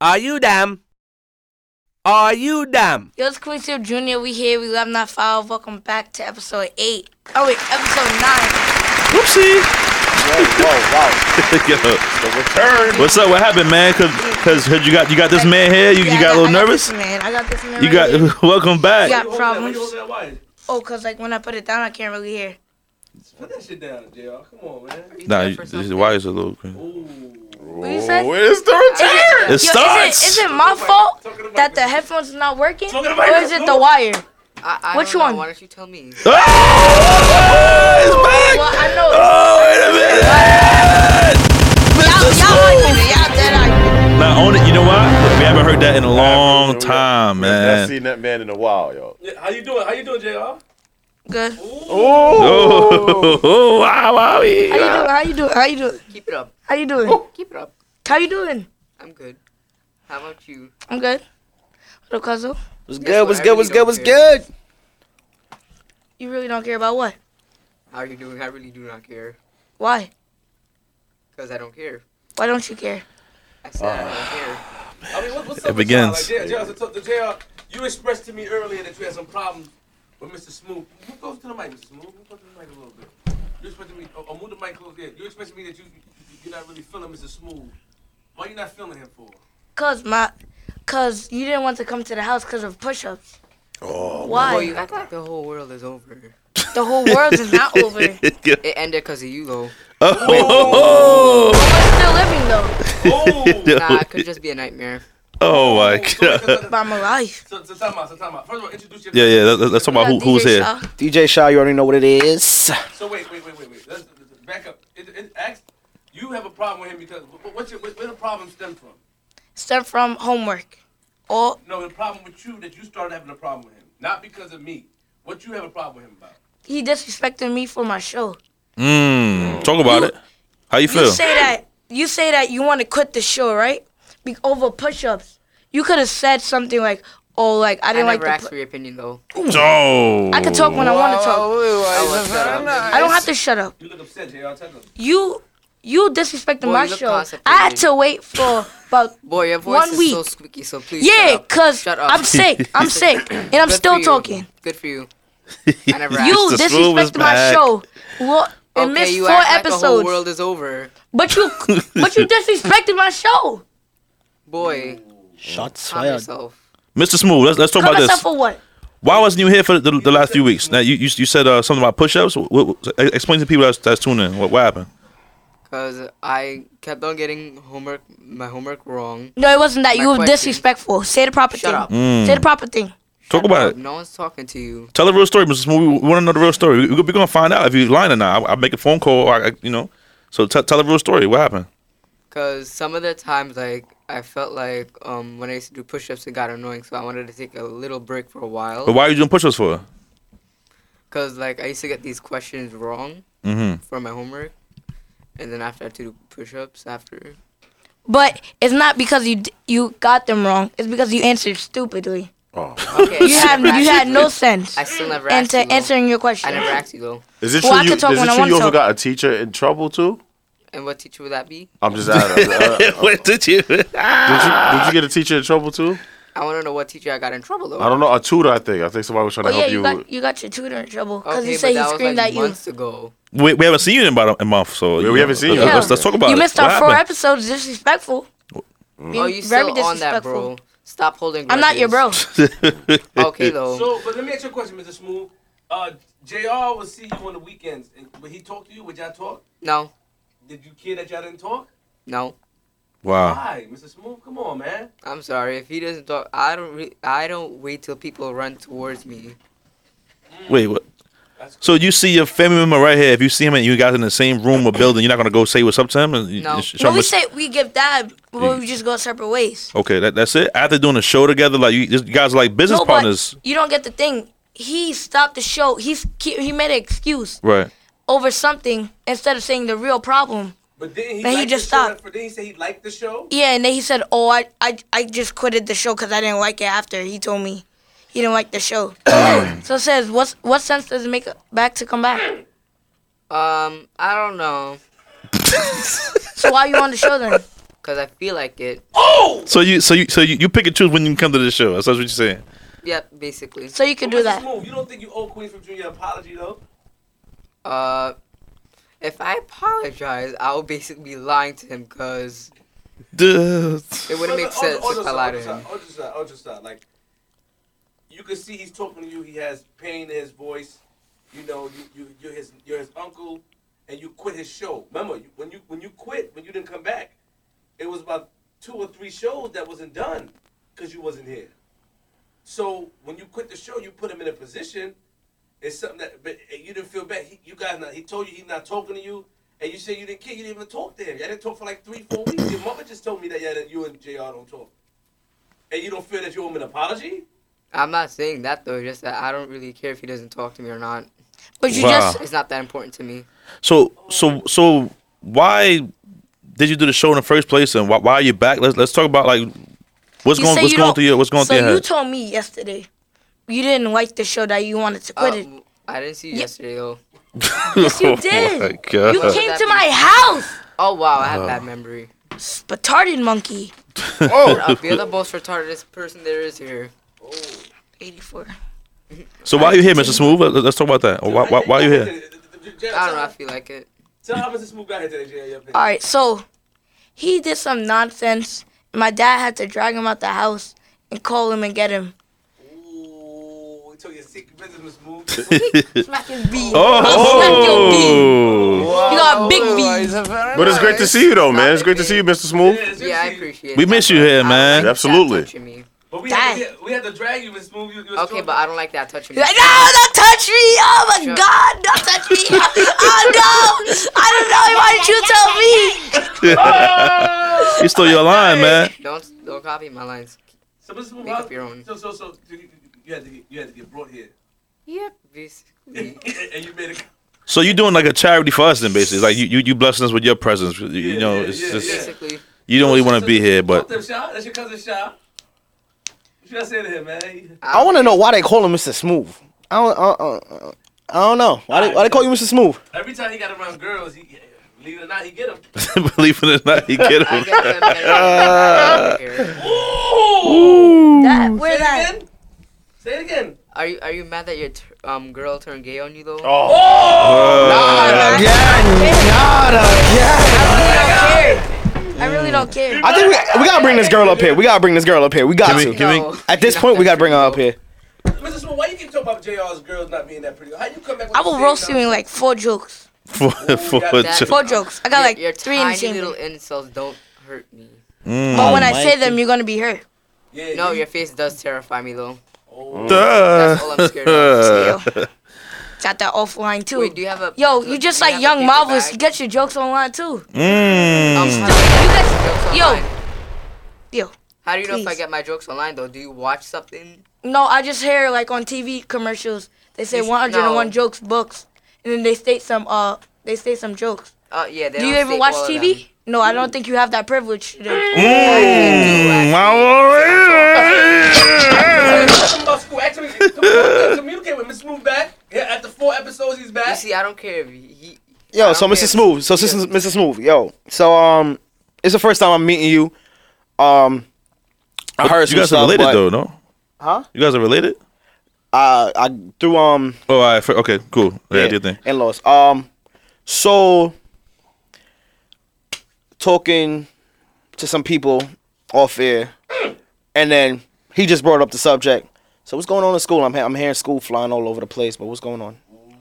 Are you damn? Are you damn? Yo, it's Quincy Jr. We here. We love not foul. Welcome back to episode eight. Oh wait, episode nine. Whoopsie. Whoa, whoa, wow. Yo, The return. What's up? What happened, man? Cause, cause you got you got this man here. You, Yeah, you got a little I got nervous. this man, I got this man. You right got here. welcome back. Yeah. Why you problems. holding that wire? Oh, cause like when I put it down, I can't really hear. Put that shit down, JR. Come on, man. Nah, you, the wires are a little. crazy. Ooh. What you say? Oh, it's the return. It Yo, is starts. it, is it my fault that the headphones is not working, Talk or is it the wire? I, I Which don't know. one? Why don't you tell me? Oh, it's back. Well, I know. Oh, wait a minute. Y'all, Mr. y'all Smooth. arguing. Y'all dead arguing. Now, on it, you know what? We haven't heard that in a long time, I haven't man. seen that man in a while, yo. Yeah, how you doing? How you doing, JR? Good. Oh, oh, wow, wow. How you doing? How you doing? How you doing? Keep it up. How you doing? Keep it up. How you doing? I'm good. How about you? I'm good. What up, Cuzzo? What's Guess good? what? What's I good? really What's good? don't What's good? You really don't care about what? How are you doing? I really do not care. Why? Because I don't care. Why don't you care? I said I don't care. I mean, what, what's It up with y'all? begins. Like, JR, so, so, JR, you expressed to me earlier that you had some problems with Mr. Smooth. Move close to the mic, Mr. Smooth. Move close to the mic a little bit. You expressed to me, oh, oh, move the mic close. Yeah, you expressed to me that you, you you're not really feeling Mr. Smooth. Why you not feeling him for? Cause my, cause you didn't want to come to the house because of push-ups. Oh, Why? Boy, you act like the whole world is over. The whole world is not over. It ended because of you, though. oh, oh. oh. oh still living though. Oh! Nah, it could just be a nightmare. Oh my god. so, my I'm so, so time out, so time out. First of all, introduce yourself. Yeah, yeah. Let's, let's talk about who, We who's DJ here. Shaw. DJ Shaw, you already know what it is. So wait, wait, wait, wait, wait. Let's, let's back up. It, it, ask, you have a problem with him because what- what's your, where, where the problem stem from? Stem from homework. Or No, the problem with you that you started having a problem with him, not because of me. What you have a problem with him about? he disrespected me for my show. Mm, talk about You- it. How you feel? You say that you say that you want to quit the show, right? Be- over push-ups. You could have said something like, "Oh, like I I didn't never like the." asked pu- for your opinion, though. Oh. I can talk when I want to talk. Shut up. I don't have to shut up. You look upset, JR. Tell them. You you disrespected Boy, my you look show. constipated. I had to wait for about Boy, your voice One is week. so squeaky, so please yeah, shut up. cause Shut up. I'm sick. I'm sick, and I'm Good still you. talking. Good for you. I never asked. You Mr. Smooth is disrespected my back. show. What? And okay, missed you four act like the whole episodes. world is over. But you, but you disrespected my show. Boy, Shots calm fired. yourself. Mr. Smooth, let's let's talk Cut about myself this. for what? Why wasn't you here for the, the last few weeks? Now you you, you said uh, something about push-ups. What, what, explain to people that's, that's tuning in. What, what happened? Cause I kept on getting homework, my homework wrong. No, it wasn't that. My You were question. disrespectful. Say the proper Shut thing. up. Mm. Say the proper thing. Talk Shut about up. it. No one's talking to you. Tell the real story, Mr. Smooth. We, we want to know the real story. We're we gonna find out if you're lying or not. I, I make a phone call, or I, you know. So t- tell the real story. What happened? Cause some of the times, like I felt like um when I used to do push-ups, it got annoying. So I wanted to take a little break for a while. But why are you doing push-ups for? Cause like I used to get these questions wrong Mm-hmm. for my homework, and then after I had to do push-ups after. But it's not because you d- you got them wrong. It's because you answered stupidly. Oh. Okay. You had you had no sense I still never into asked you. though. answering your question. I never asked you though. Is it Well, true I you, can is when it true you also got a teacher in trouble too? And what teacher would that be? I'm just asking. Uh, did, you, did you? did you get a teacher in trouble too? I want to know what teacher I got in trouble though. I don't know. A tutor, I think. I think somebody was trying Oh to yeah, help you you. got you got your tutor in trouble because Okay, he but said he screamed like at you. months ago. we, we haven't seen you in about a month, so Yeah, you we know, haven't seen you. Let's, Yeah. let's, let's talk about you it. missed What our four episodes. Disrespectful. Oh, you very still on that, bro? Stop holding. I'm not your bro. Okay though. So, but let me ask you a question, Mr. Smooth. Uh, JR will see you on the weekends. And when he talk to you, would y'all talk? no, Did you care that y'all didn't talk? no. Wow. Why, Mr. Smooth? Come on, man. I'm sorry if he doesn't talk. I don't. Re- I don't wait till people run towards me. Mm. Wait, what? That's So you see your family member right here. If you see him and you guys in the same room or building, you're not gonna go say what's up to him. And you- No. you show No, we say we give dad, but we just go separate ways. okay, that, that's it. After doing a show together, like you, you guys are like business No, but partners, you don't get the thing. He stopped the show. He's he made an excuse right? Over something instead of saying the real problem. But didn't he, Then he just the stopped. For, didn't he said he liked the show? Yeah, and then he said, "Oh, I I, I just quitted the show because I didn't like it." After he told me he didn't like the show. so it says, "What's what sense does it make back to come back?" Um, I don't know. So why you on the show then? Cause I feel like it. Oh! So you so you so you, you pick and choose when you come to the show. That's what you're saying. Yep, basically. So you can But do that. Smooth, you don't think you owe Queen from Junior apology though? Uh, if I apologize, I'll basically be lying to him. Cause Duh. it wouldn't make sense if I lied to him. Ultra side, ultra side. Like, you can see he's talking to you. He has pain in his voice. You know, you you you're his you're his uncle, and you quit his show. Remember, you, when you when you quit, when you didn't come back, it was about two or three shows that wasn't done because you wasn't here. So when you quit the show, you put him in a position. It's something that, but you didn't feel bad. He, you guys, not, he told you he's not talking to you, and you said you didn't care. You didn't even talk to him. Y'all didn't talk for like three, four weeks. Your mother just told me that, yeah, that you and Jr. don't talk, and you don't feel that you owe him an apology. I'm not saying that though. Just that I don't really care if he doesn't talk to me or not. But you Wow. just It's not that important to me. So so so why did you do the show in the first place and why, why are you back? Let's let's talk about like what's you going what's going don't- through your what's going so through your you head. told me yesterday you didn't like the show that you wanted to quit it. Uh, I didn't see you Yeah. yesterday though. Yes, you Oh did. my God. You came to my house, Oh wow, I have bad memory. retarded monkey. Oh, you're the most retarded person there is here. Oh. Eighty-four. So why are you here, Mr. Smooth? Let- Let's talk about that. Why, why, why are you here? I don't know. I feel like it. Tell how Mr. Smooth got here today, Jr. Your opinion. All right, so he did some nonsense. My dad had to drag him out the house and call him and get him. Ooh, he told you a secret business, Mr. Smooth. Smack his B. Smack your B. Oh, You got a big B. But it's great to see you though, man. It's great to see you, Mr. Smooth. Yeah, I good to see you. appreciate it. We miss you here, man. Absolutely. touching me. But we had, to, we, we had to drag you, Mr. Smooth. You, you Okay, talking- but I don't like that touching He's me. like, no, don't touch me. Oh my Sure. God, don't touch me. Oh no, I don't know. Why did you tell me? you stole your line, man. Don't don't copy my lines. So, Mr. Smooth, Make up your own. So, so, so, you, you- you had to get, you had to get brought here, Yep, basically. and you made it. So you doing like a charity for us then, basically. Like you you, you blessing us with your presence. You, you know, yeah, it's yeah, just. Basically. you don't really want to be here, but Talk to him, Sha. That's your cousin, Sha. What should I say to him, man? I want to know why they call him Mr. Smooth. I don't. Uh, uh, uh, I don't know. Why they, why they call you Mr. Smooth? Every time he got around girls, he, believe it or not, he get them. believe it or not, he get him. get them. Ooh! That where that? Again. Say it again. Are you are you mad that your t- um girl turned gay on you though? Oh, oh! not again, not again. I really don't care. I really don't care. I think we, we gotta bring this girl up here. We gotta bring this girl up here. We got Can we- to. can we- No. At this point, we gotta bring her up here. Mr. Smooth, why you keep talking about JR's girls not being that pretty? How you come back with I will roast you in like four jokes. for, for got a that. joke. Four jokes. I got Your- like your three in the tiny same. little day. insults don't hurt me. Mm. But when I Almighty. say them, you're gonna be hurt. Yeah, No, you- your face does terrify me though. Oh. That's all I'm scared of. Still. Got that offline too. Wait, do you have a? Yo, you just like have a Young paper Marvelous. bag? You get your jokes online too. Um, Mm. how do You you guys, jokes yo, online? yo. How do you know if I get my jokes online though? Do you watch something? No, I just hear like on TV commercials. They say You 101 no. jokes books, and then they state some uh they state some jokes. Uh, yeah. They Do you don't even watch TV? No, I don't think you have that privilege today. Mm. Talking about school. Actually, communicate, communicate with Mr. Smooth back. Yeah, after four episodes, he's You back. see, I don't care if he. he Yo, so Mr. Smooth. So this is Mr. Smooth. Yo, so um, it's the first time I'm meeting you. Um, I heard You some guys are related but, though, no? Huh? You guys are related? Uh, I through um Oh, all right. for- Okay, cool. Yeah, do your thing. in-laws. Um, so talking to some people off air, and then he just brought up the subject. So what's going on in school? I'm he- I'm hearing school flying all over the place, but what's going on?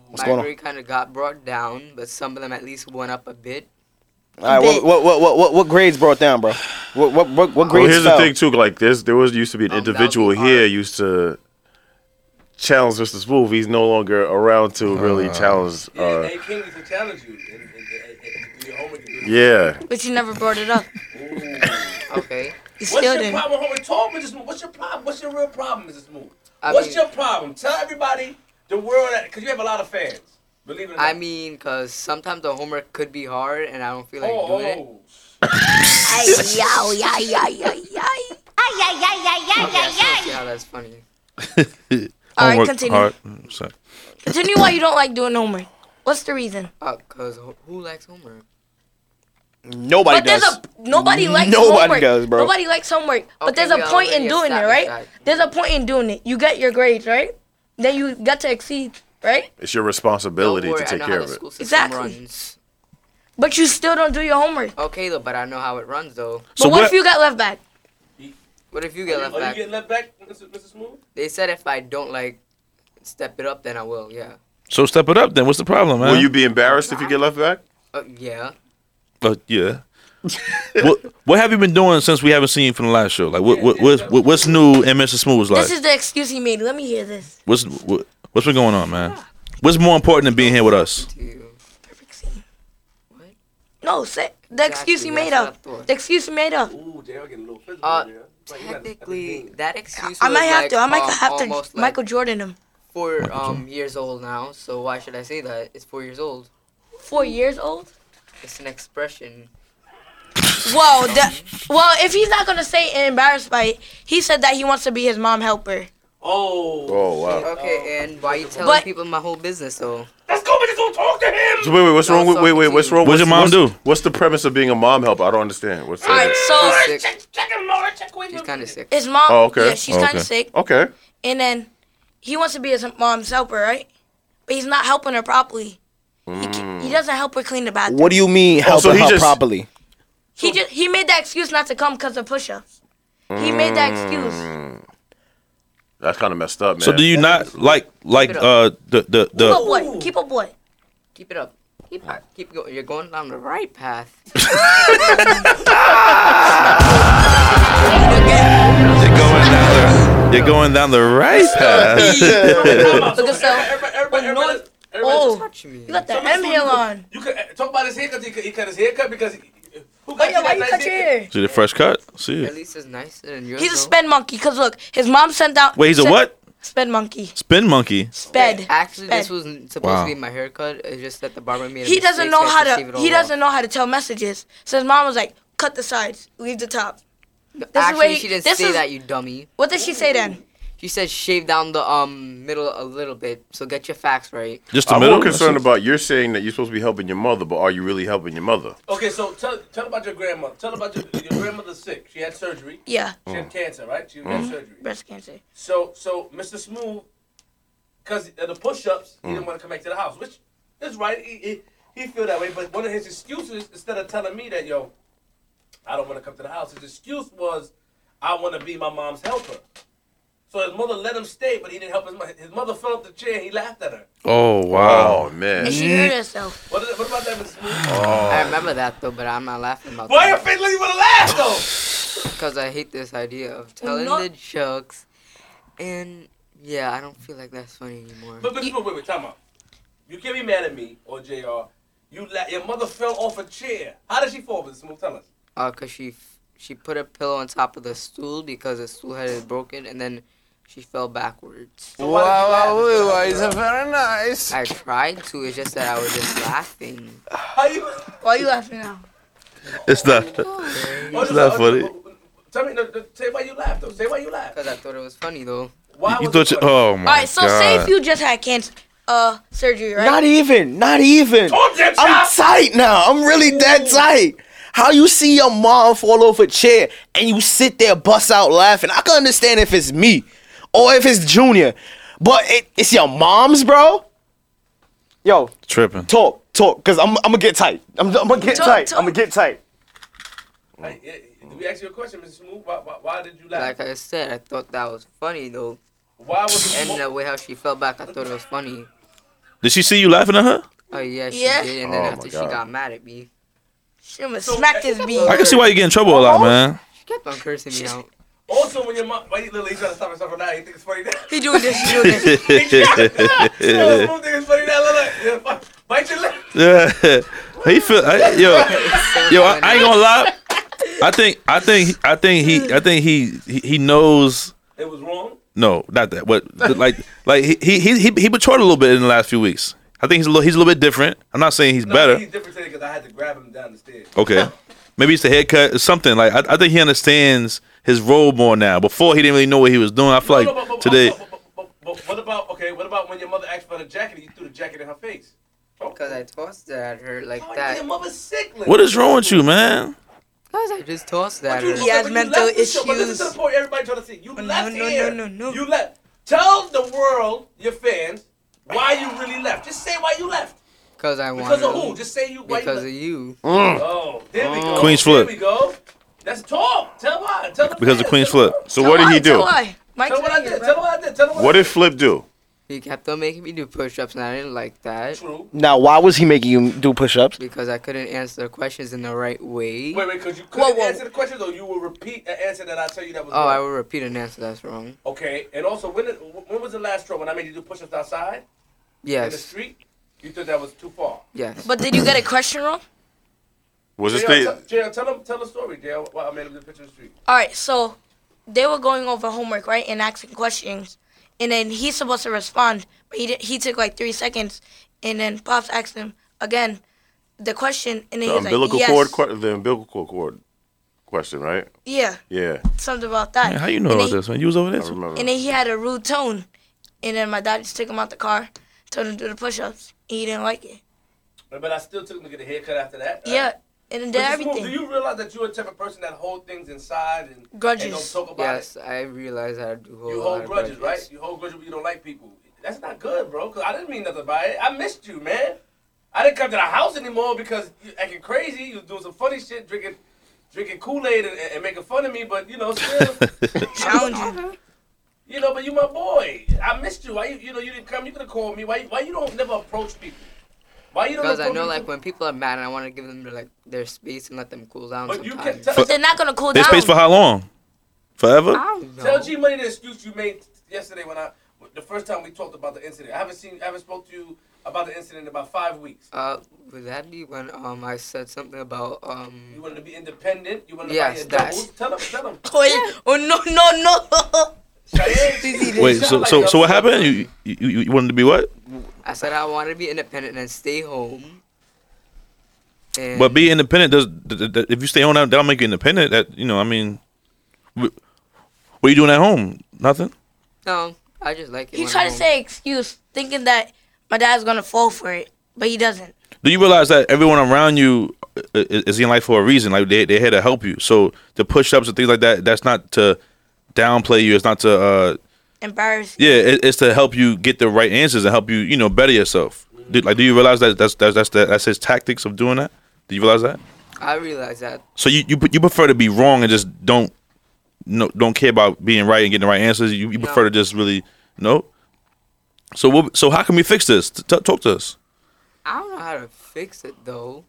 What's my going on? grade kind of got brought down, but some of them at least went up a bit. All right, what, what what what what what grades brought down, bro? What what what, what Well, grades here's fell? the thing too. Like there's there was used to be an Um, individual be here hard. used to challenge Mr. Smooth. He's no longer around to really challenge. Yeah, Uh, hey, King used to challenge you. Yeah. But you never brought it up. Okay. You What's your didn't. problem, homie? Talk, Mrs. Smooth. What's your problem? What's your real problem, Mrs. Smooth? I What's mean, your problem? Tell everybody, the world, because you have a lot of fans. Believe it or not. I mean, cause sometimes the homework could be hard, and I don't feel like oh, doing it. oh. Ay, yow, yay, yay, yay, yay. Okay, I still don't see how that's funny. All right, continue. hard. Sorry. Continue why you don't like doing homework. What's the reason? Uh, cause who- who likes homework? Nobody but there's does. a nobody likes Nobody homework. does, bro. Nobody likes homework. But there's a point in doing it, right? that. There's a point in doing it. You get your grades, right? Then you got to exceed, right? It's your responsibility worry, to take care of it. Exactly. runs. But you still don't do your homework. Okay, though, but I know how it runs, though. But So what what- if you got left back? What if you get left back? Are you back? getting left back, Mr. Mr. Smooth? They said if I don't like step it up, then I will. Yeah. So step it up then. What's the problem, man? Will you be embarrassed if you get left back? Uh, yeah. Uh, yeah. what What have you been doing since we haven't seen you from the last show? Like, what, what what's what's new in Mr. Smooth's like? This is the excuse he made. Let me hear this. What's what, what's been going on, man? What's more important than being here with us? Perfect scene. What? No, say the excuse he made up. what I thought. The excuse he made up. Ooh, Jay, getting a little physical Uh, over here. Like, you got- Technically, that excuse. I might have like, to. I might um, have to like Michael Jordan him. four um years old now. So why should I say that? It's four years old. Four years old. It's an expression. Whoa. That, well, if he's not gonna say embarrassed by it, he said that he wants to be his mom helper. Oh. Oh wow. Okay, oh. and why you telling But- people my whole business though? Let's go, bitches. Don't talk to him. So wait, wait, what's wrong with wait, wait, what's wrong? What's your mom what's, do? What's the premise of being a mom helper? I don't understand. What's All right, that? so She's sick. Check, check him, Laura. Check with She's him. kind of sick. his mom. Oh, okay. Yeah, she's Oh, kind okay. of sick, Okay. and then he wants to be his mom's helper, right? But he's not helping her properly. He, ca- he doesn't help her clean the bathroom. What do you mean helping so he her just- properly? He just he made that excuse not to come because of push-ups. He made that excuse. That's kind of messed up, man. So do you not like like uh the the the Keep the up, boy. Keep up, boy. Keep it up. Keep keep going. You're going down the right path. you're going down the you're going down the right path. Look at yourself. Everybody, everybody, everybody, everybody, Oh, Touch me. you got the Some- M some heel you- on. You could uh, talk about his haircut. He, cut- he cut his haircut because he, who Oh got yeah, why you nice cut your hair? See the fresh cut? See At least it's nicer than yours. He's a though. sped monkey. Cause look, his mom sent out. Wait, he's a what? Sped monkey. Spin monkey. Sped. Actually, this Sped. was supposed Wow. to be my haircut. It's just that the barber made a He doesn't mistake, know so how had shave it to. He doesn't off. know how to tell messages. So his mom was like, "Cut the sides, leave the top." is Actually, where he- she didn't this say is- that, you dummy. What did she say then? She said shave down the um middle a little bit. So get your facts right. Just the I'm middle. more concerned about you're saying that you're supposed to be helping your mother, but are you really helping your mother? Okay, so tell tell about your grandmother. Tell about your, your grandmother's sick. She had surgery. Yeah, She Mm. had cancer, right? She had surgery. breast cancer. So so Mr. Smooth, because of the push-ups, he Mm. didn't want to come back to the house, which is right. He, he he feel that way, but one of his excuses, instead of telling me that yo, I don't want to come to the house, his excuse was, I want to be my mom's helper. So his mother let him stay, but he didn't help his mother. His mother fell off the chair and he laughed at her. Oh wow. Oh man. And she hurt herself. What, is, what about that, Mr. Smooth? Oh. I remember that though, but I'm not laughing about Why your that face like you want to laugh though? because I hate this idea of telling not- the jokes, and yeah, I don't feel like that's funny anymore. But, but wait, wait, wait, time out. You can't be mad at me or Jr. You la- your mother fell off a chair. How did she fall, Mr. Smooth? Tell us. Uh, cause she f- she put a pillow on top of the stool because the stool head is broken, and then she fell backwards. Wow, wow, did you laugh? it's very nice. I tried to. It's just that I was just laughing. How you? Why are you laughing now? It's not. It's not funny. Tell me, no, no, say why you laughed though. Say why you laughed. Cause I thought it was funny though. Why You was thought it you. Oh my god. All right, so god. say if you just had cancer, uh, surgery, right? Not even. Not even. I'm tight now. I'm really dead tight. How you see your mom fall off a chair and you sit there bust out laughing? I can understand if it's me or if it's Junior, but it, it's your mom's, bro. Yo, tripping. talk, talk, cause I'm, I'm gonna get tight. I'm, I'm gonna get Talk, tight. talk. I'm gonna get tight. Hey, yeah, Did we ask you a question, Mr. Smooth? Why, why, why did you laugh? Like I said, I thought that was funny though, why was it? and the way how she fell back, I thought it was funny. Did she see you laughing at her? Oh yeah, she Yeah. did, and then Oh, after my she got mad at me, She almost So- smacked his beat. I can see why you get in trouble a lot, oh. man. she kept on cursing me out. Also, when your mom, why you literally trying to stop yourself from that? You think it's funny now? He doing this, he doing this. Mr. Smooth think it's funny now. Look, look. Yeah, Bite your lip. Yeah. he feel. I, yo, yo. I, I ain't gonna lie. I think. I think. I think he. I think he. He, he knows. It was wrong. No, not that. What? Like. Like he. He. He. He he matured a little bit in the last few weeks. I think he's a little. He's a little bit different. I'm not saying he's No, better. He's different today because I had to grab him down the stairs. Okay. Maybe it's the haircut or something. Like I, I think he understands his role more now. Before he didn't really know what he was doing. I feel No, no, like but- but- today. But, but, but, but what about okay? What about when your mother asked for the jacket and you threw the jacket in her face? Because I tossed it at her like Oh, that. Your mother's sick. Lynn. What is wrong with you, man? Because I just tossed it But at. He has but mental left the show, But listen issues. to the point everybody trying to see. You No, left no, here. no, no, no. You left. Tell the world, your fans, why you really left. Just say why you left. Because I wanted Because of who? Just say you. Why Because of you you. left. Oh, there we mm. go. Queen's flip. there flip. we go. That's a talk. Tell why. Tell the Because of. Queen's flip. world. So what did he do? Tell do? why. Mike's Tell what I did. Tell them what I did. Tell them what. What did Flip do? He kept on making me do push-ups, and I didn't like that True. Now, why was he making you do push-ups? because I couldn't answer the questions in the right way. Wait, wait, because you Whoa, couldn't whoa. answer the questions, or you will repeat an answer that I tell you that was wrong. Oh, wrong. I will repeat an answer that's wrong. Okay, and also, when did, when was the last straw when I made you do push-ups outside Yes. in the street? You thought that was too far. Yes. But did you get a question wrong? Was this JL, the tell, JL, tell them, tell the story, JL. Why I made him do the picture in the street. All right, so they were going over homework, right, and asking questions, and then he's supposed to respond, but he did, he took like three seconds, and then pops asked him again the question, and then the he's umbilical like, cord? yes, que- the umbilical cord question, right? yeah, Yeah, something about that. Man, how you know and about then, this, man? You was over I there. too? remember. And then he had a rude tone, and then my dad just took him out the car, told him to do the push-ups, and he didn't like it. But I still took him to get a haircut after that. right? Yeah, and then did just move- everything. Do you realize that you're the type of person that hold things inside and, and Grudges. don't talk about Yes, I realize I do it? hold You hold of grudges, right? You hold grudges when you don't like people. That's not good, bro. Cause I didn't mean nothing by it. I missed you, man. I didn't come to the house anymore because you acting crazy. You was doing some funny shit, drinking, drinking Kool Aid and, and making fun of me. But you know, still, Challenging. You know. But you my boy. I missed you. Why you, you know, you didn't come. You could have called me. Why, why you don't never approach people? Why you don't? Because I know, people? like, when people are mad, and I want to give them like their space and let them cool down. But you can sometimes. tell. But they're not gonna cool There's down. space for how long? Forever? I don't know. Tell G Money the excuse you made yesterday when I the first time we talked about the incident. I haven't seen I haven't spoke to you about the incident in about five weeks. Uh, would that be when um I said something about um? You wanted to be independent. You wanted to Yes, buy your that. doubles. Tell them, Tell them. Oh, yeah. oh no no no! Cheyenne, Wait, so so so what happened? You you, you you wanted to be what? I said I wanted to be independent and stay home. And But be independent does th- th- th- if you stay home that that'll make you independent. That you know, I mean, wh- what are you doing at home? Nothing. no, I just like it. He when tried to say excuse, thinking that my dad's gonna fall for it, but he doesn't. Do you realize that everyone around you i- i- is in life for a reason? Like they they're here to help you. So the push ups and things like that, that's not to downplay you. It's not to uh Embarrassed. yeah. It, it's to help you get the right answers and help you you know better yourself. Do, like, do you realize that that's that's that's that's his tactics of doing that? Do you realize that? I realize that. So you you you prefer to be wrong and just don't no don't care about being right and getting the right answers. You, you No. prefer to just really no. So what? So how can we fix this? T- talk to us. I don't know how to fix it though.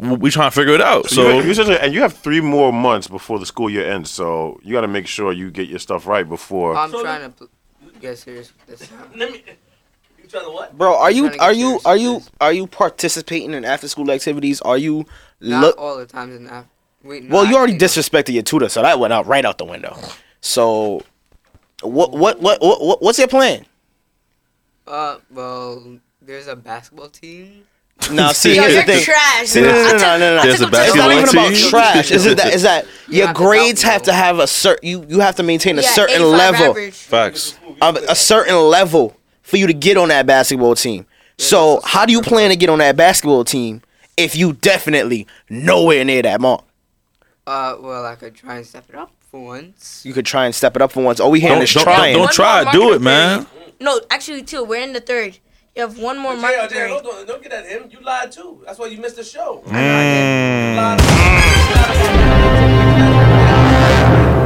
We we trying to figure it out. So So you, you and you have three more months before the school year ends, so you got to make sure you get your stuff right before. I'm So trying to pl- get serious with this. Let me. You trying to what? Bro, are you trying to are you are you this. are you participating in after school activities? Are you Not look? all the times in that. Wait, Well, you already actually, disrespected your tutor, so that went out right out the window. So, what what what, what, what what's your plan? Uh, well, there's a basketball team. Now, see, here's the thing. trash. See, no, no, no, no, no, no. There's a took him to It's not even about team? trash. Is it that? Is that your have to grades have to have a certain you you have to maintain a Yeah, certain 85 level, average. facts. um, a certain level for you to get on that basketball team. So, how do you plan to get on that basketball team if you definitely nowhere near that mark? Uh, well, I could try and step it up for once. You could try and step it up for once. All we hearing Don't is don't, trying. don't, One try. Do it, man. No, actually two. We're in the third. You have one more mark. JL, in the JL, third. don't, don't, don't get at him. You lied too. That's why you missed the show. Mm. You lied.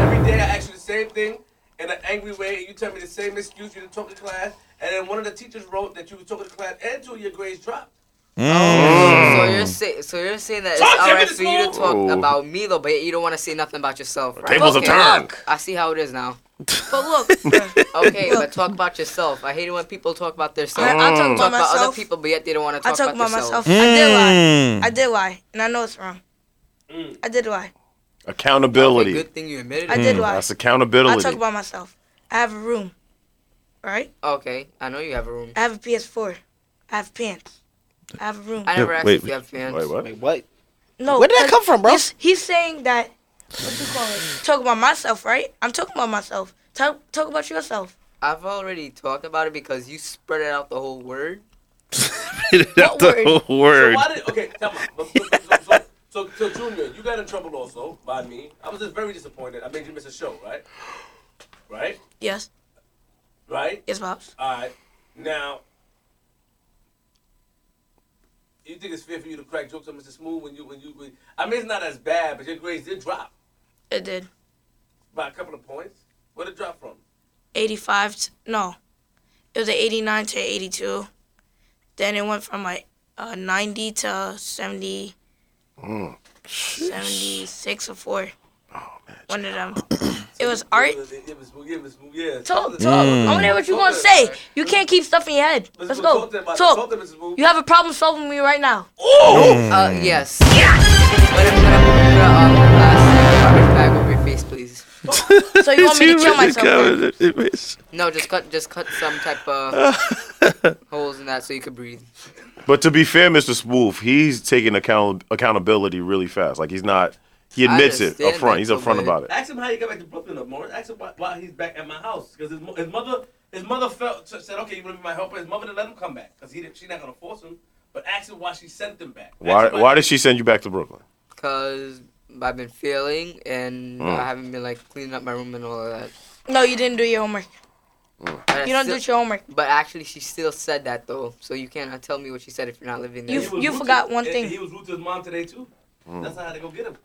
Every day I ask you the same thing in an angry way, and you tell me the same excuse. You didn't talk to class, and then one of the teachers wrote that you were talking to class, and two of your grades dropped. Mm. So you're saying, so you're saying that it's Talk to me alright for you to talk Oh. about me though, but you don't want to say nothing about yourself, right? Tables are turned. I see how it is now. But look, bruh, Okay, but talk about yourself. I hate it when people talk about their self. I, I'll talk talk about about other people, but yet they don't want to I talk, talk about, about myself. themselves. I did lie. Mm. I did lie, and I know it's wrong. Mm. I did lie. Accountability. Okay, good thing you admitted I it. did lie. That's accountability. I talk about myself. I have a room, right? Okay, I know you have a room. I have a PS4. I have pants. I have a room. I never asked wait, if you have fans. Wait, what? Wait, what? No. Where did that come from, bro? He's, he's saying that. What you call it? Talk about myself, right? I'm talking about myself. Talk talk about yourself. I've already talked about it because you spread it out the whole word. That's What the So word. why did okay? Tell me. So, so, so, so, so, Junior, you got in trouble also by me. I was just very disappointed. I made you miss a show, right? Right? Yes. Right? Yes, pops. All right. Now, you think it's fair for you to crack jokes on Mr. Smooth when you when you? When, I mean, it's not as bad, but your grades did drop It did. by a couple of points. Where did it drop from? 85 to, no. It was an 89 to 82. Then it went from like uh, 90 to 70. 76 or 4. Oh, man. One of them. It was art. It was, it was, it was, yeah. Talk, Talk- talk. I want to hear what you want to to say. You can't keep stuff in your head. Let's go. Talk to, him about- talk Talk. to Mr. Smooth. You have a problem solving me right now. Uh, yes. Put face, please. So you want me to kill myself? then? No, just cut, just cut some type of holes in that so you could breathe. But to be fair, Mr. Smooth, he's taking account accountability really fast. Like he's not. He admits it understand up front. He's so up front about it. Ask him how he got back to Brooklyn up Morris. Ask him why, why he's back at my house because his, mo- his mother his mother felt said okay you want to be my helper. His mother didn't let him come back because he didn't, she's not gonna force him. But ask him why she sent him back. Ask Why? him Why did she send you back to Brooklyn? Cause I've been failing and Mm. I haven't been like cleaning up my room and all of that. No, you didn't do your homework. But I You don't still- do your homework. But actually, she still said that though, so you cannot tell me what she said if you're not living there. You- you forgot to, one thing. He was rude to his mom today too. Mm. That's how I had to go get him.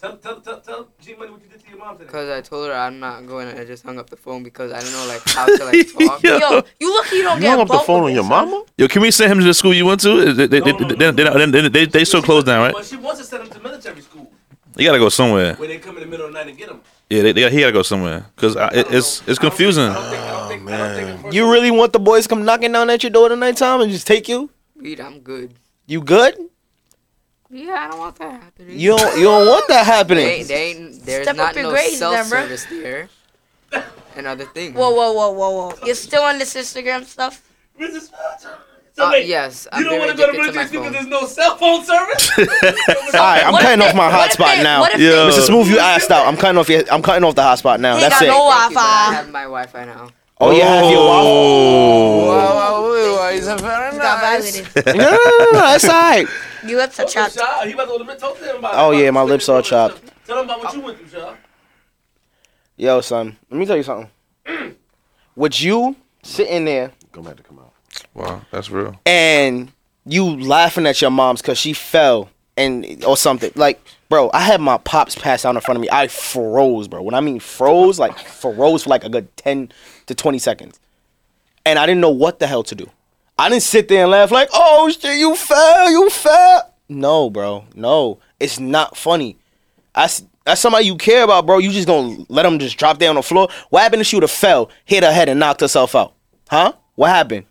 Tell tell tell tell G Money what you did to your mom today. Cause I told her I'm not going, and I just hung up the phone because I don't know like how to like talk. Yo. Yo, you lucky you don't You get hung up the phone on your son. mama? Yo, can we send him to the school you went to? They, they, they, No, no, no, they, they, no. they, they, they still closed down, right? But she wants to send him to military school You gotta go somewhere. where they come in the middle of the night and get him. Yeah, they, they, he gotta go somewhere because I it's know. it's confusing. think- I don't think- I don't think- I don't think the oh, first You really want the boys to come knocking down at your door tonight time and just take you? Reed, I'm good. You good? Yeah, I don't want that happening. You don't. You don't want that happening. ain't- they ain't, there's Step up not your no grades then, self-service there, and other things. Whoa, whoa, whoa, whoa, whoa. You're still on this Instagram stuff? Mrs. So Uh, wait, yes, You I'm don't want to go to addicted military because phone. there's no cell phone service? All right, I'm What cutting off my hotspot now. what if Mr. Smooth, you asked out. I'm cutting off your. I'm cutting off the hotspot now. He ain't That's got it. no Thank you, but I have my Wi-Fi now. Oh, yeah, you have your Oh. Wi-Fi. You got violated. No, no, no, no, that's all right. You lips are Talk to him, chapped. Shaw. He about to admit, talk to him about Oh, about yeah, my lips nigga. are chopped. Tell him about what you went through, Shaw. Yo, son, let me tell you something. Would you sitting there Gonna have to come out. Wow, that's real. and you laughing at your mom's because she fell and or something. Like, bro, I had my pops pass out in front of me. I froze, bro. When I mean froze, like froze for like a good ten to twenty seconds, and I didn't know what the hell to do. I didn't sit there and laugh like, "Oh shit, you fell, you fell." No, bro, no, it's not funny. That's that's somebody you care about, bro. You just gonna let them just drop down on the floor? What happened if she would have fell, hit her head, and knocked herself out? Huh? What happened?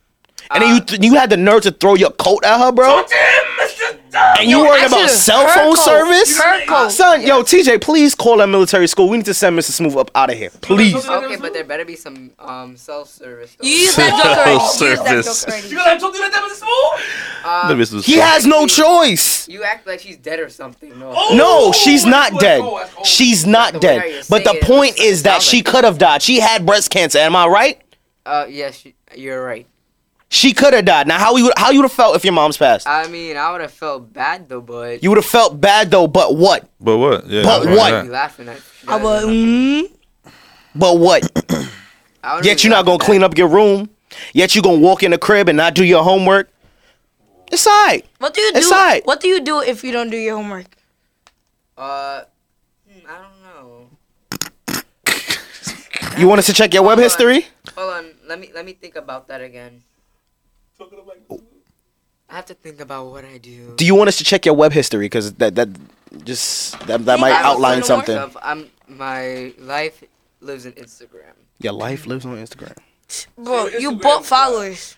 And then you th- you had the nerve to throw your coat at her, bro. Talk to him, Mr. Dunn. And you Yo, worried about cell phone coat. service? Her coat. Son, yo, TJ, please call that military school. We need to send Mr. Smooth up out of here. Please. Okay, but there better be some um self-service. though. You used that joke already. You used that Service. You gonna have talk to like that, Mr. Smooth? Uh, Let me He has no choice. you act like she's dead or something. No. Oh, No, she's not dead. that's cool. She's not The way how you're dead. But the point is that she could have died. She had breast cancer. Am I right? Uh, yes, you- you're right. She could have died. Now, how you how you would have felt if your mom's passed? I mean, I would have felt bad though, but You would have felt bad though. But what? But what? Yeah. But right, what? right. be laughing at. I would, mm, But what? I wouldn't Yet be you're not laughing gonna at clean up your room. Yet you're gonna walk in the crib and not do your homework. It's alright. what do you It's alright. What do you do if you don't do your homework? Uh, hmm, I don't know. You want us to check your web history? Hold on, let me let me think about that again. Talk to him like this. I have to think about what I do. Do you want us to check your web history? Because that that just that, that You might have a outline phone something. Of- I'm my life lives in Instagram. Your life lives on Instagram. Bro, So you Instagram- bought followers.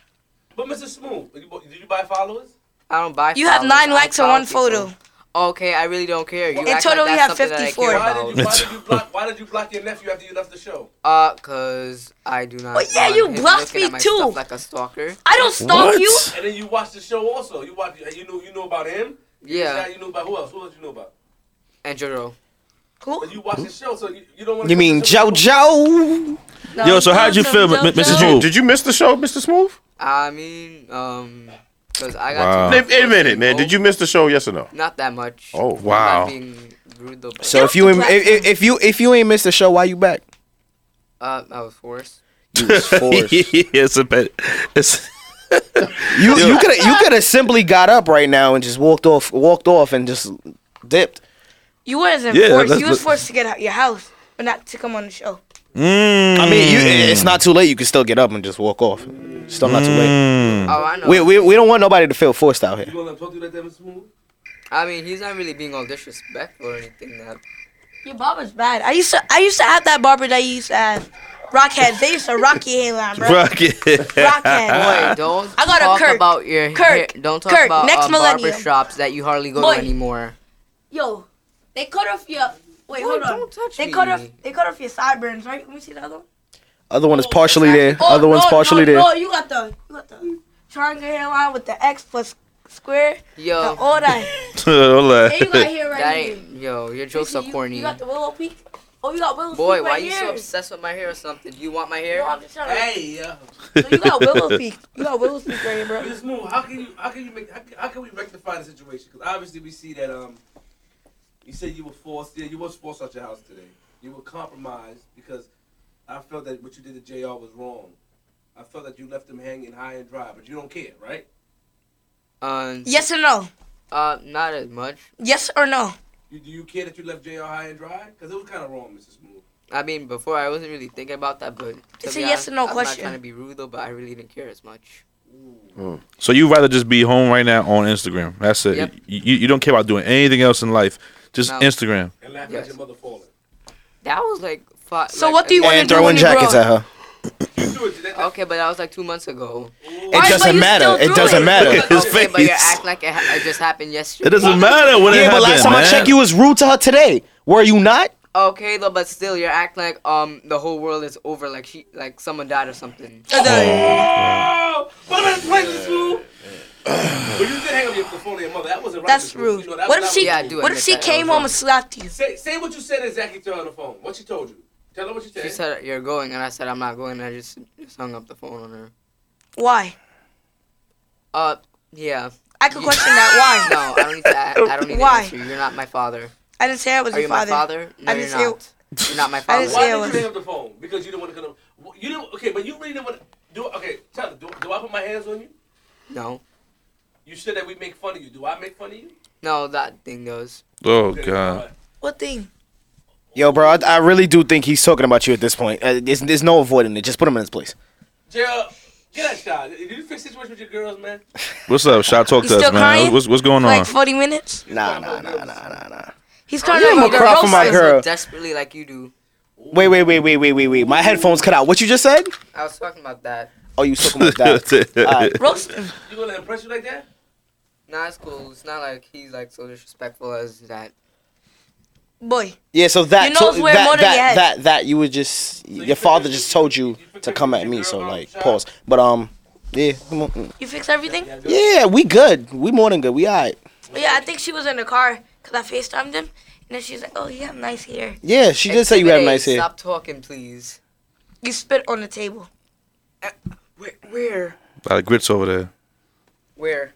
But Mr. Smooth, did you, bu- did you buy followers? I don't buy. You have nine likes on follow one photo. People. Okay, I really don't care. You In act total, like you have something that 54. Why did you why did you block why did you block your nephew after you left the show? Uh, cause I do not. Well, yeah, you blocked me too. Like a stalker. I don't stalk What? you. And then you watched the show also. You watched you know. you know about him? Yeah, You know about who else? Who else you know about? and Joro. Cool. But you watch the show, so you, you don't want You mean JoJo? Yo, so how'd you feel, M- M- Smooth? Did you miss the show, Mr. Smooth? I mean, um, Cause I got Wow. too Wait a minute, man. Did you miss the show? Yes or no? Not that much. Oh, wow. Being rude though. So if you if, if- if you if you ain't missed the show, why you back? uh, I was forced. You was forced. it's a bit. It's You you could you could have simply got up right now and just walked off walked off and just dipped. You wasn't Yeah, forced. You was forced to get out your house, but not to come on the show. Mm. I mean, you, it's not too late. You can still get up and just walk off. Still not too late. Mm. Oh, I know. We, we we don't want nobody to feel forced out You here. gonna talk to that, Mr. Smooth? I mean, he's not really being all disrespectful or anything. That Your barber's bad. I used to I used to have that barber that you used to have. Rockheads. They used to rock your hairline, bro. Rocket. Rockhead. Boy, don't I got a talk Kirk. about your Kirk. hair. Don't talk Kirk. about Next uh, millennium. barber shops that you hardly go Boy. to anymore. Yo, they cut off your. Wait, Boy, hold on. don't touch they me. cut off. They cut off your sideburns, right? Let me see the other one. Other one is partially there. Oh, Other one's no, partially no, there. No, you got the you got the triangle hairline with the X plus square. Yo, The, all that. Hold on. And you got hair right that here. ain't, yo, your jokes You are see, you- corny. You got the willow peak. Oh, you got willow Peak? Boy, peak why right you here. so obsessed with my hair or something? Do you want my No, hair? I'm just trying to. Hey, yeah. So you got willow peak. You got willow peak right here, bro. Mr. Smooth, how can you how can you make how can, how can we rectify the situation? Because obviously we see that um, you said you were forced. Yeah, you was forced out your house today. You were compromised because I felt that what you did to Jr. was wrong. I felt that you left him hanging high and dry, but you don't care, right? Um, Yes or no? Uh, not as much. Yes or no? You, do you care that you left Jr. high and dry? Because it was kind of wrong, Mrs. Smooth. I mean, before I wasn't really thinking about that, but It's be a yes honest, or no I'm question. not trying to be rude though, but I really didn't care as much. So you'd rather just be home right now on Instagram? That's it. Yep. You, you don't care about doing anything else in life. Just No. Instagram. And laugh Yes. at your mother falling. That was like. Fi- So like, what do you wanna And do throwing when you jackets grow at her. You do it. That, that, Okay, but that was like two months ago. It Why- but doesn't you matter. still It do doesn't it. matter. His okay, but you're face. acting like it, ha- it just happened yesterday. It doesn't matter when it Yeah, but happened, last time I man. checked, you was rude to her today. Were you not? Okay, though, but still, you're acting like um the whole world is over, like she, like someone died or something. Oh! What about the place, Mr. Smooth? But you did hang up your phone to your mother. That wasn't right. That's rude. You know, that What was- if she? Yeah, I do What if she that, that came home and slapped you? Say, say what you said exactly to her on the phone. What she told you. Tell her what you said. She said you're going, and I said I'm not going. And I just, just hung up the phone on her. Why? Uh, yeah. I could question that. Why? No, I don't need to. a- I don't need Why? to answer. You're not my father. I didn't say I was Are your you my father. father? No, I you're didn't say- not. You're not my I father. didn't Why say did it you was- hang up the phone? Because you didn't want to come. You didn't. Okay, but you really didn't want to. Do okay. Tell her. Do, do I put my hands on you? No, You said that we make fun of you. Do I make fun of you? no, that thing goes. Oh god. What thing? Yo, bro, I, I really do think he's talking about you at this point. Uh, there's, there's no avoiding it. Just put him in his place. Gerald, get that shot. Did you fix the situation with your girls, man? What's up? Shot talk You to us, still man. crying? What's what's going on? Like 40 minutes? Nah, nah, nah, nah, nah, nah. He's crying Yeah, over I'ma your cry for my girl. So desperately like you do. Wait, wait, wait, wait, wait, wait, wait. My headphones cut out. What you just said? I was talking about that. Oh, you talking about that? Alright. Roasting. You gonna impress you like that? Nah, it's cool. It's not like he's like so disrespectful as that. Boy, Yeah, so that, Your so nose wear that, more than that, head. that, that, you would just, your father just told you to come at me, so like, pause. But um, yeah, come on. you fix everything? Yeah, yeah, we good. We more than good. We alright. Yeah, I think she was in the car because I FaceTimed him. And then she's like, oh, you have nice hair. Yeah, she did say you have Exhibit A, nice hair. Stop talking, please. You spit on the table. Where? Where? A lot of grits over there. Where?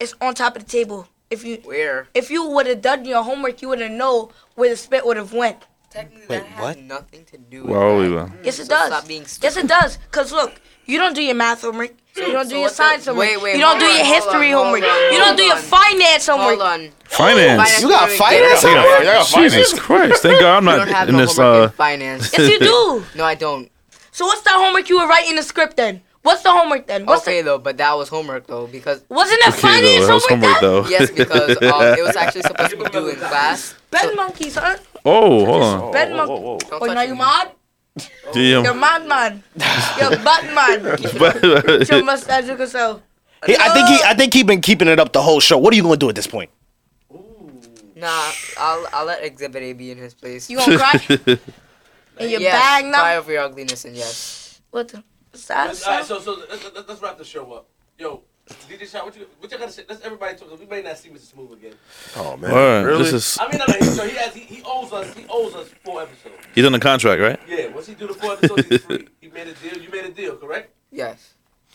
It's on top of the table. If you Where? if you would have done your homework, you would have know where the spit would have went. Technically, Wait, that has what? nothing to do with Where that. man? Yes, it So does. Stop being Yes, it does. Cause look, you don't do your math homework. You don't So do your what the- science homework. wait, wait, you don't do on, your history on, homework. on, you don't do hold your finance homework. Hold on. Finance. You got Finance finance homework? homework? Y'all Jesus? Christ! Thank God I'm not in no this. Uh, in finance. Yes, you do. No, I don't. So what's that homework you were writing the script then? What's the homework then? What's okay, though, but that was homework though because wasn't it okay, finance though. That was homework, homework though. yes, because um, it was actually supposed to be due in class. Bed monkeys, huh? oh, hold on. Bed whoa, monkey. whoa, whoa. Don't Oh, now you me. mad? You're Damn. mad man. You're bad man. Get your mustache look yourself. He, I think he, I think he been keeping it up the whole show. What are you gonna do at this point? Nah, I'll I'll let Exhibit A be in his place. You gonna cry in your yes, bag now? cry over your ugliness and yes. What the? What's? All right, so so let's, let's, let's wrap the show up. Yo, DJ Shot, what you what you gotta say? Let's everybody talk. We may not see Mr. Smooth again. Oh man, Word, really? This is I mean, not so he has he, he owes us he owes us four episodes. he's on the contract, right? Yeah, once he do the four episodes, he's free. He made a deal. You made a deal, correct? Yes.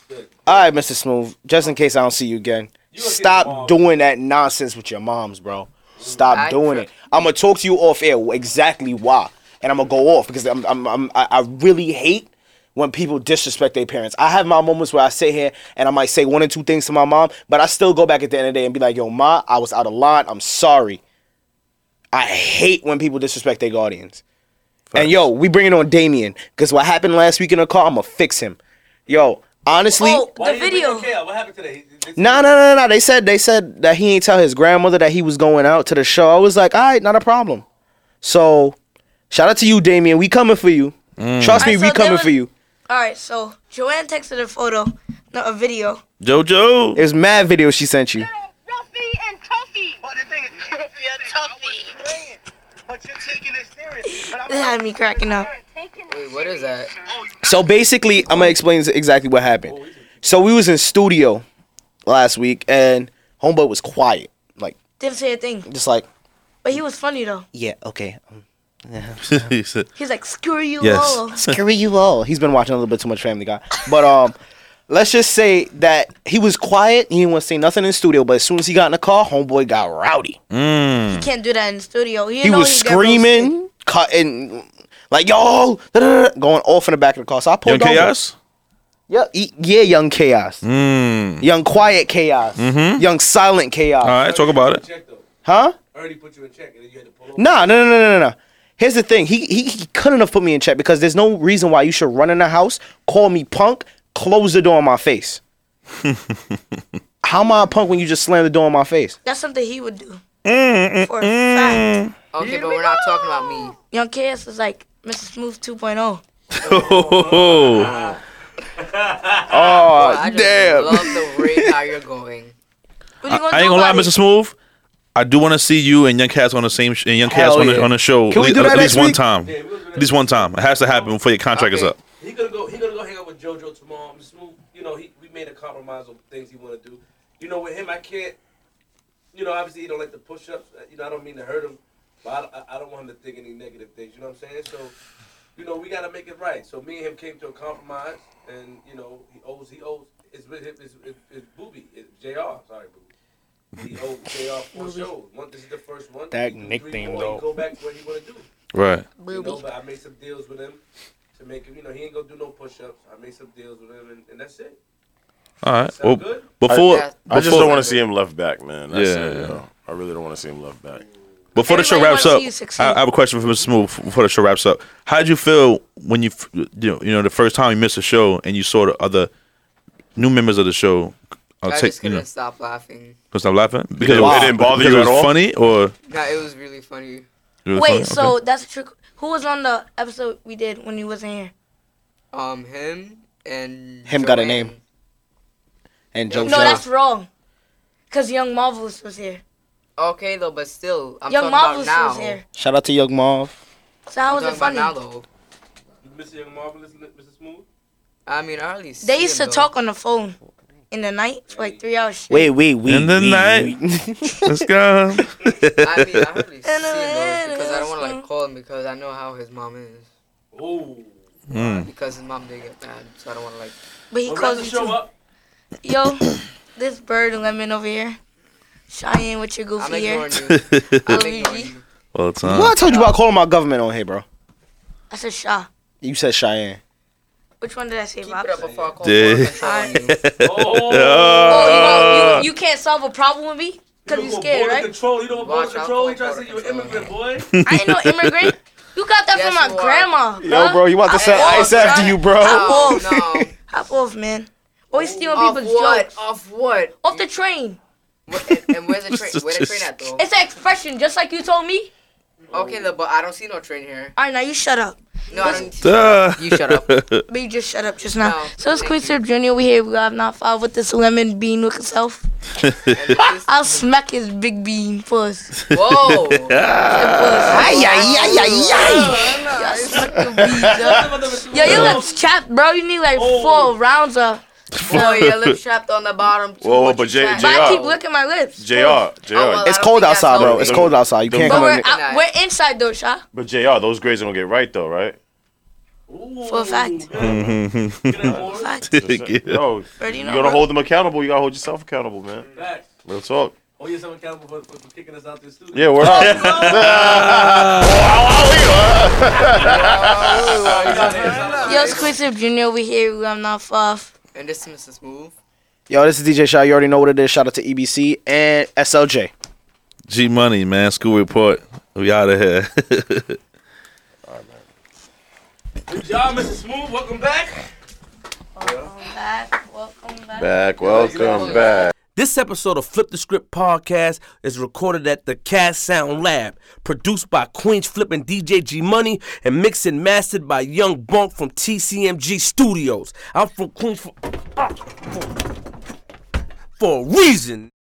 Good. All right, Mr. Smooth. Just in case I don't see you again, You gonna see stop mom. doing that nonsense with your moms, bro. Stop I doing it. I'm gonna talk to you off air exactly why, and I'm gonna go off because I'm, I'm, I'm I I really hate when people disrespect their parents. I have my moments where I sit here and I might say one or two things to my mom, but I still go back at the end of the day and be like, "Yo, ma, I was out of line. I'm sorry." I hate when people disrespect their guardians. And yo, we bring it on Damien because what happened last week in the car, I'm gonna fix him. Yo, honestly, Oh, the you video. up Kale? What happened today? no, no, no, no. They said they said that he ain't tell his grandmother that he was going out to the show. I was like, all right, not a problem. So, shout out to you, Damien. We coming for you. Mm. Trust me, Alright, we coming there for you. All right, so Joanne texted a photo, not a video. JoJo. There's mad video she sent you. Ruffy and Tuffy. But the thing is, Ruffy and Tuffy. But you're taking it serious. But I'm It had me cracking up. Wait, what is that? So basically, I'm gonna explain exactly what happened. So we was in studio last week, and Homeboy was quiet, like Didn't say a thing, just like, but he was funny though. yeah, okay, um, He said, He's like, screw you Yes. all. screw you all. He's been watching a little bit too much Family Guy, but um. Let's just say that he was quiet. He didn't want to say nothing in the studio, but as soon as he got in the car, homeboy got rowdy. mm. He can't do that in the studio. He, He know was he'd get screaming, cutting, like yo, going off in the back of the car. So I Young pulled over. Chaos? Yeah, e- yeah, young chaos, Mm. young quiet chaos, young silent chaos. All right, talk about it. Check. Huh? I already put you in check, and then you had to pull over. No, no, no, no, no, no. Here's the thing. He, he he couldn't have put me in check because there's no reason why you should run in the house, call me punk, close the door in my face. How am I a punk when you just slam the door in my face? That's something he would do. Mm, For a fact. Okay, but we're not talking about me. Young KS is like Mr. Smooth oh. 2.0. Oh, Oh, I just damn. love the rate how you're going. What you gonna I do ain't gonna lie, about Mr. Smooth. I do want to see you and Young Cats on the same sh- and Young Cats Hell on the, on the show. Can we at, do least- that at least next one week? time. Yeah, we'll do that. At least one time. It has to happen before your contract is Okay. up. He gonna go. He gonna go hang out with JoJo tomorrow. Mr. Smooth, you know, he we made a compromise on things he want to do. You know, with him, I can't. You know, obviously he don't like the push-ups. Uh, You know, I don't mean to hurt him, but I, I- I don't want him to think any negative things. You know what I'm saying? So, you know, we gotta make it right. So me and him came to a compromise, and you know, he owes he owes it's with his it's, it's, it's Booby, it's Jr. Sorry, Booby. He owes Jr. four shows. One, this is the first one. That Two, three nickname, though. Go back to what he want to do. Right. You know, but I made some deals with him to make him. You know, he ain't gonna do no push-ups. I made some deals with him, and, and that's it. All right. Sound Well, good? before I- I just before- don't want to see him left back, man. That's Yeah, it, yeah. yo. I really don't want to see him left back. Before the show wraps up, see you succeed. I, I have a question for Mr. Smooth. Before the show wraps up, how did you feel when you, you know, you know, the first time you missed a show and you saw the other new members of the show? Uh, I take, just you couldn't know, stop laughing. because I'm laughing because it, it didn't bother you at all? funny or No, it was really funny. it was Wait, funny? so Okay. that's a trick. Who was on the episode we did when he wasn't here? Um, him and Him got a name. And Joe No, that's wrong. Cause Young Marvelous was here. Okay, though, but still, I'm Young talking about Marvelous now. was here. Shout out to Young Marv. So how I'm was it funny? now, though. You miss Young Marvelous, Mr. Smooth? I mean, I hardly see They used to though. talk on the phone in the night for like three hours. straight. Wait, wait, wait. In the wait, night. wait. Let's go. I mean, I hardly see him In because I don't want to like call him because I know how his mom is. Oh. Mm. Because his mom did get mad, so I don't want to like. But he Well, wrap calls the you show too. up. Yo, this bird lemon over here. Cheyenne with your I'm goofy hair. ignoring you. I'm ignoring you. All the time. What I told you about calling my government on here, bro? I said Shaw. You said Cheyenne. Which one did I say, Keep Rob? it up before I call Dude. border you. Oh. Oh, you, don't, you, you can't solve a problem with me? Because You you're know scared, border right? Control. You know what border Watch out control? He for trying to say you an border immigrant, boy. I ain't no immigrant. You got that from Yes, my you are. grandma. Yo, bro, you about to Hop send off, ice after bruh. you, bro? Oh, off. no. Hop off, man. Always stealing Off people's what? jokes. Off what? Off the train. What- and, and where's the train? Where the train at though? It's an expression, just like you told me. Okay, though, but I don't see no train here. All right, now you shut up. No, I don't. Duh. You shut up. But you just shut up just now. No, so it's thank Queen Syrup Jr. We here. We have not filed with this lemon bean with himself. I'll smack his big bean puss. Whoa. Ay, ay, ay, ay, ay. Y'all smack the beans up. Yo, your lips chapped, bro. You need like oh. four rounds of. Boy, oh, your lips trapped on the bottom. Whoa, whoa, What but you J- trying- But I JR. keep licking my lips. Jr. Jr. Oh, well, It's don't cold think that's outside, bro. healthy. It's cold outside. You can't But come we're in. out, we're inside though, Sha. But Jr. Those grades are gonna get right though, right? For a fact. Fact. Yeah. Yo, Already you know, gotta bro. hold them accountable. You gotta hold yourself accountable, man. Facts. Real talk. Hold yourself accountable for, for, for kicking us out this studio. Yeah, we're out. Yo, it's Quincy Jr. over here. I'm not Fuff. And this is Mr. Smooth. Yo, this is DJ Shaw. You already know what it is. Shout out to EBC and SLJ. G Money, man. School report. We out of here. Good job, Mr. Smooth. Welcome back. Welcome back. Welcome back. back. Welcome back. This episode of Flip the Script podcast is recorded at the Cast Sound Lab, produced by Queens Flip and DJ G Money, and mixed and mastered by Young Bunk from TCMG Studios. I'm from Queens for, ah, for a reason.